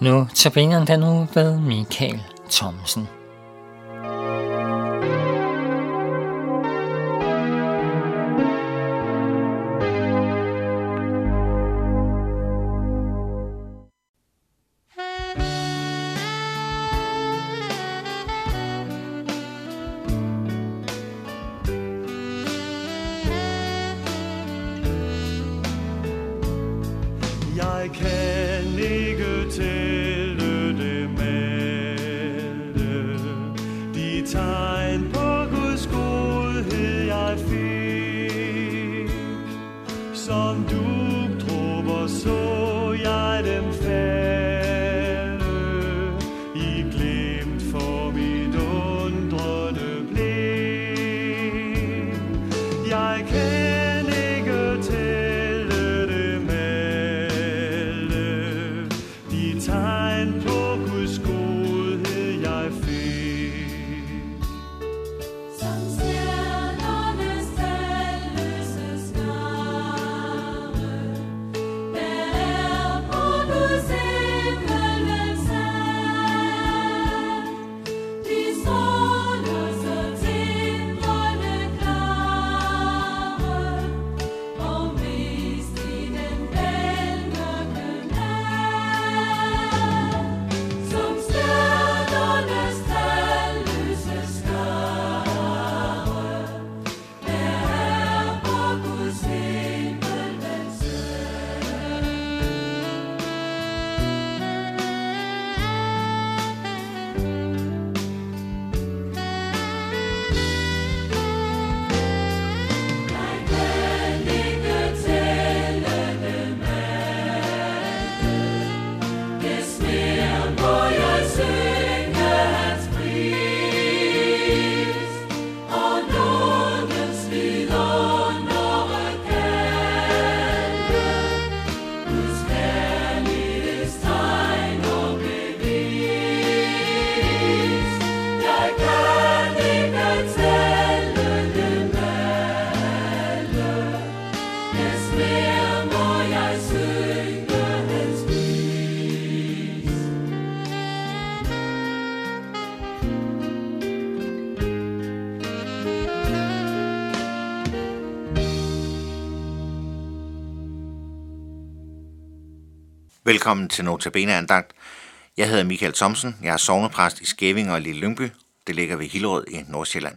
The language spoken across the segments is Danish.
Nu tabiner den nu ved Michael Thomsen. Velkommen til Notabene Andagt. Jeg hedder Michael Thomsen. Jeg er sovnepræst i Skæving og Lille Lyngby. Det ligger ved Hillerød i Nordsjælland.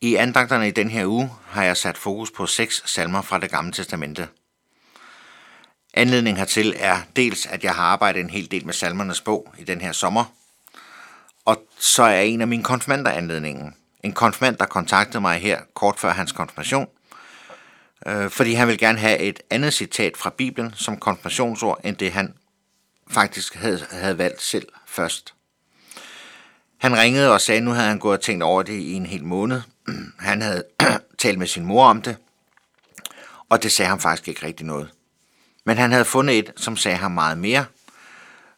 I andagterne i den her uge har jeg sat fokus på seks salmer fra det gamle testamente. Anledningen hertil er dels, at jeg har arbejdet en hel del med salmernes bog i den her sommer, og så er en af mine konfirmander anledningen. En konfirmand, der kontaktede mig her kort før hans konfirmation – øh, fordi han vil gerne have et andet citat fra Bibelen som konfirmationsord, end det han faktisk havde, havde valgt selv først. Han ringede og sagde, at nu havde han gået og tænkt over det i en hel måned. Han havde talt med sin mor om det, og det sagde ham faktisk ikke rigtig noget. Men han havde fundet et, som sagde ham meget mere,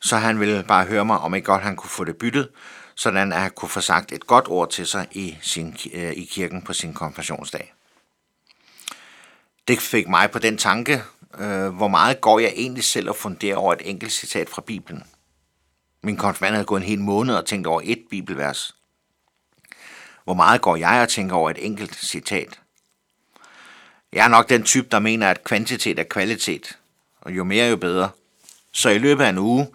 så han ville bare høre mig, om ikke godt han kunne få det byttet, sådan at han kunne få sagt et godt ord til sig i, sin, øh, i kirken på sin konfirmationsdag. Det fik mig på den tanke, øh, hvor meget går jeg egentlig selv og funderer over et enkelt citat fra Bibelen. Min konfirmand havde gået en hel måned og tænkt over et bibelvers. Hvor meget går jeg og tænker over et enkelt citat? Jeg er nok den type, der mener, at kvantitet er kvalitet, og jo mere jo bedre. Så i løbet af en uge,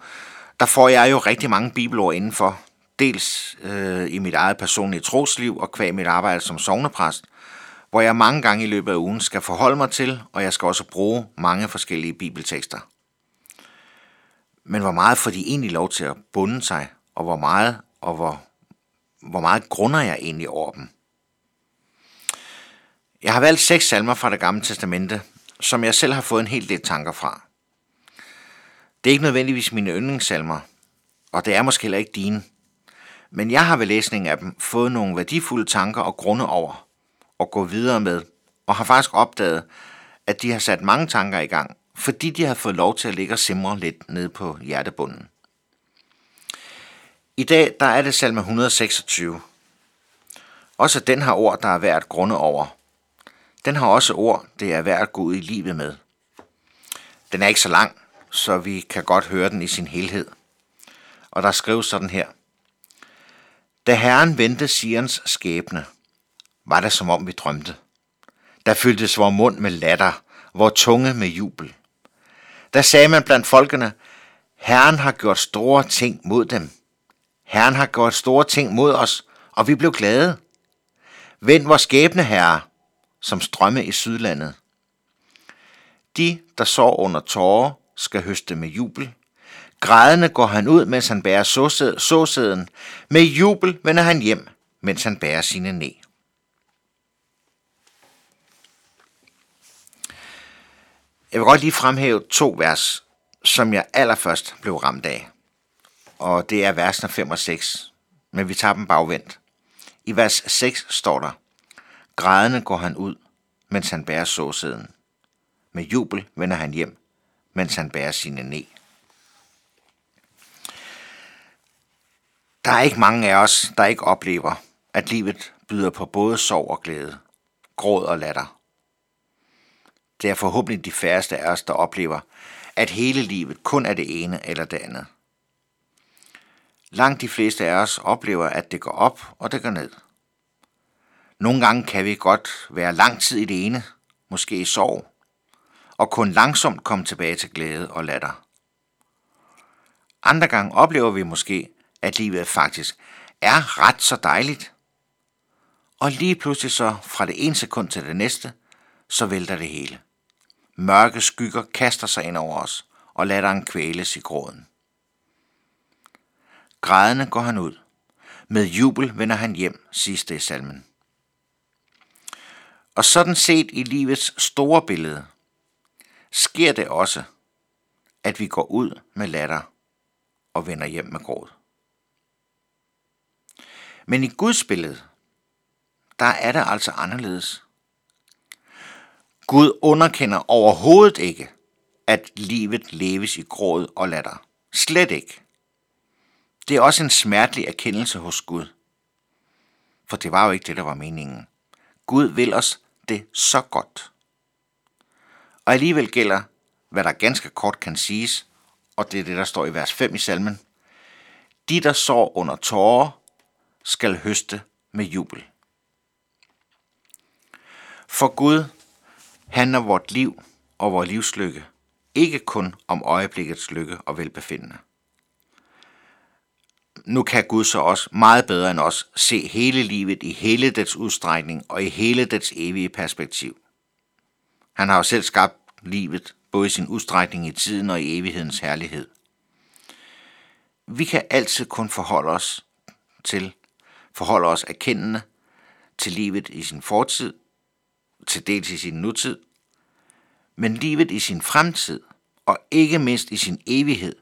der får jeg jo rigtig mange bibelord indenfor. Dels øh, i mit eget personlige trosliv og kvæg mit arbejde som sovnepræst, hvor jeg mange gange i løbet af ugen skal forholde mig til, og jeg skal også bruge mange forskellige bibeltekster. Men hvor meget får de egentlig lov til at bunde sig, og hvor meget, og hvor, hvor meget grunder jeg egentlig over dem? Jeg har valgt seks salmer fra det gamle testamente, som jeg selv har fået en hel del tanker fra. Det er ikke nødvendigvis mine yndlingssalmer, og det er måske heller ikke dine. Men jeg har ved læsningen af dem fået nogle værdifulde tanker og grunde over at gå videre med, og har faktisk opdaget, at de har sat mange tanker i gang, fordi de har fået lov til at ligge og simre lidt nede på hjertebunden. I dag der er det salme 126. Også den har ord, der er værd at grunde over. Den har også ord, det er værd at gå ud i livet med. Den er ikke så lang, så vi kan godt høre den i sin helhed. Og der skrives sådan her. Da Herren vendte Sions skæbne, var det som om vi drømte. Der fyldtes vor mund med latter, vor tunge med jubel. Der sagde man blandt folkene, Herren har gjort store ting mod dem. Herren har gjort store ting mod os, og vi blev glade. Vend vores skæbne, herre, som strømme i sydlandet. De, der sår under tårer, skal høste med jubel. Grædende går han ud, mens han bærer såsæden. Med jubel vender han hjem, mens han bærer sine næ. Jeg vil godt lige fremhæve to vers, som jeg allerførst blev ramt af. Og det er versene 5 og 6, men vi tager dem bagvendt. I vers 6 står der, Grædende går han ud, mens han bærer såsæden. Med jubel vender han hjem, mens han bærer sine næ. Der er ikke mange af os, der ikke oplever, at livet byder på både sorg og glæde, gråd og latter. Det er forhåbentlig de færreste af os, der oplever, at hele livet kun er det ene eller det andet. Langt de fleste af os oplever, at det går op og det går ned. Nogle gange kan vi godt være lang tid i det ene, måske i sorg, og kun langsomt komme tilbage til glæde og latter. Andre gange oplever vi måske, at livet faktisk er ret så dejligt. Og lige pludselig så fra det ene sekund til det næste, så vælter det hele. Mørke skygger kaster sig ind over os, og latteren kvæles i gråden. Grædende går han ud. Med jubel vender han hjem, siges det i salmen. Og sådan set i livets store billede, sker det også, at vi går ud med latter og vender hjem med gråd. Men i Guds billede, der er det altså anderledes. Gud underkender overhovedet ikke, at livet leves i gråd og latter. Slet ikke. Det er også en smertelig erkendelse hos Gud. For det var jo ikke det, der var meningen. Gud vil os det så godt. Og alligevel gælder, hvad der ganske kort kan siges, og det er det, der står i vers 5 i salmen. De, der sår under tårer, skal høste med jubel. For Gud handler vort liv og vores livslykke ikke kun om øjeblikkets lykke og velbefindende. Nu kan Gud så også meget bedre end os se hele livet i hele dets udstrækning og i hele dets evige perspektiv. Han har jo selv skabt livet, både i sin udstrækning i tiden og i evighedens herlighed. Vi kan altid kun forholde os til, forholde os erkendende til livet i sin fortid, til dels i sin nutid, men livet i sin fremtid og ikke mindst i sin evighed,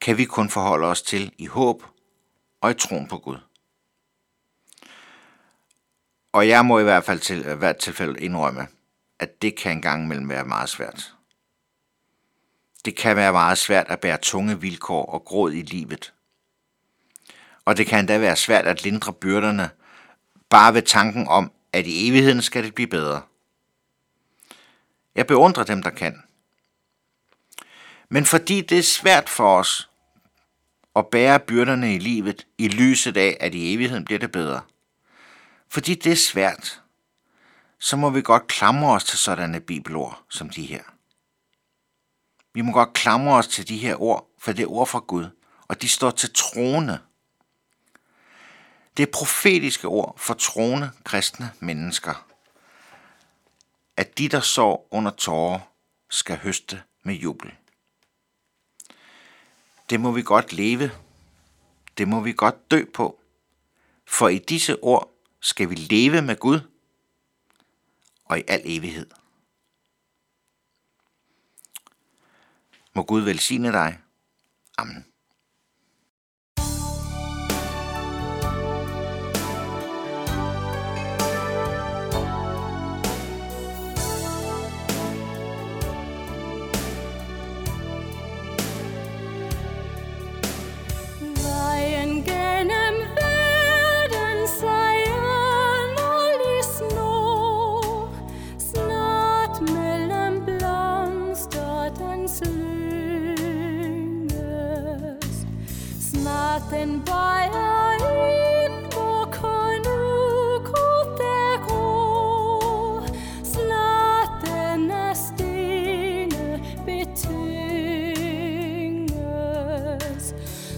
kan vi kun forholde os til i håb og i troen på Gud. Og jeg må i hvert fald til øh, hvert tilfælde indrømme, at det kan engang imellem være meget svært. Det kan være meget svært at bære tunge vilkår og gråd i livet. Og det kan endda være svært at lindre byrderne, bare ved tanken om, at i evigheden skal det blive bedre. Jeg beundrer dem, der kan. Men fordi det er svært for os at bære byrderne i livet i lyset af, at i evigheden bliver det bedre. Fordi det er svært, så må vi godt klamre os til sådanne bibelord som de her. Vi må godt klamre os til de her ord, for det er ord fra Gud, og de står til troende. Det er profetiske ord for troende kristne mennesker. At de, der sår under tårer, skal høste med jubel. Det må vi godt leve. Det må vi godt dø på. For i disse ord skal vi leve med Gud og i al evighed. Må Gud velsigne dig. Amen. den bøjer ind, hvor kun ukrudt er gro. Snart den af stene betynges.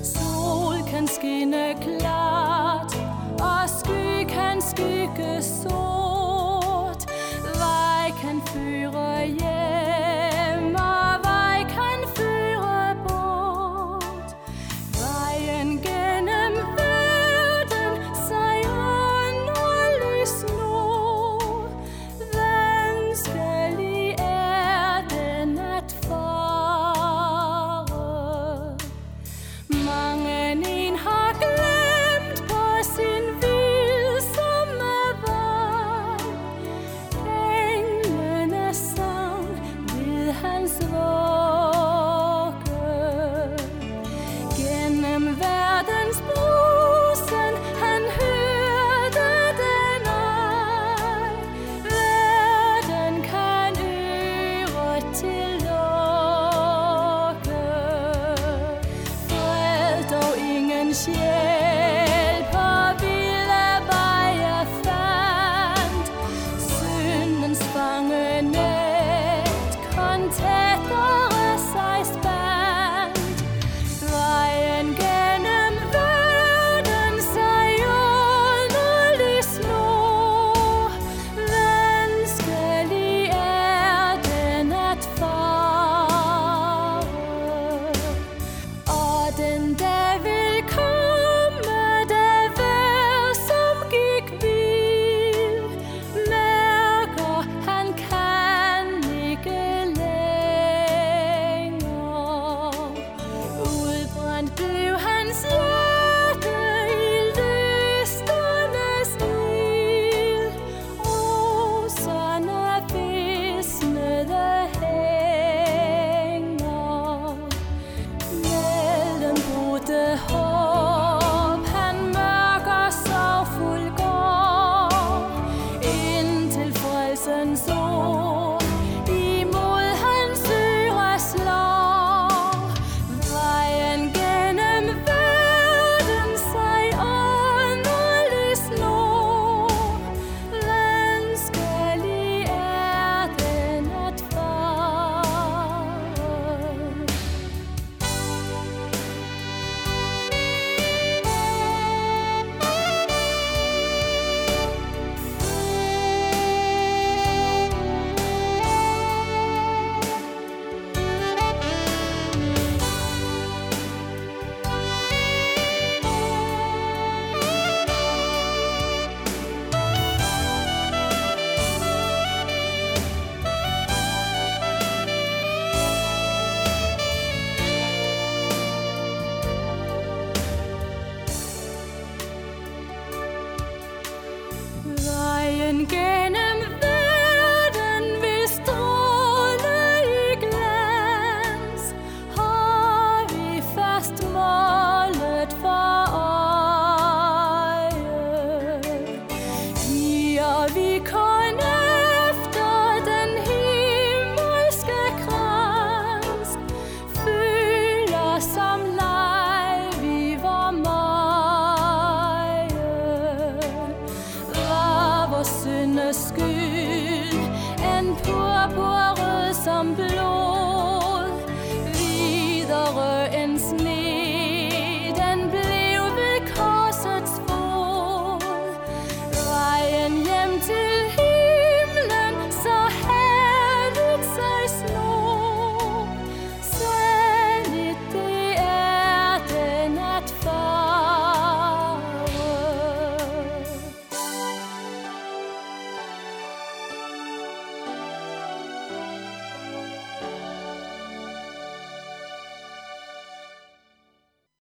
Sol kan skinne klart, og sky kan skygge sort. Vej kan føre hjem. Og den Giver vi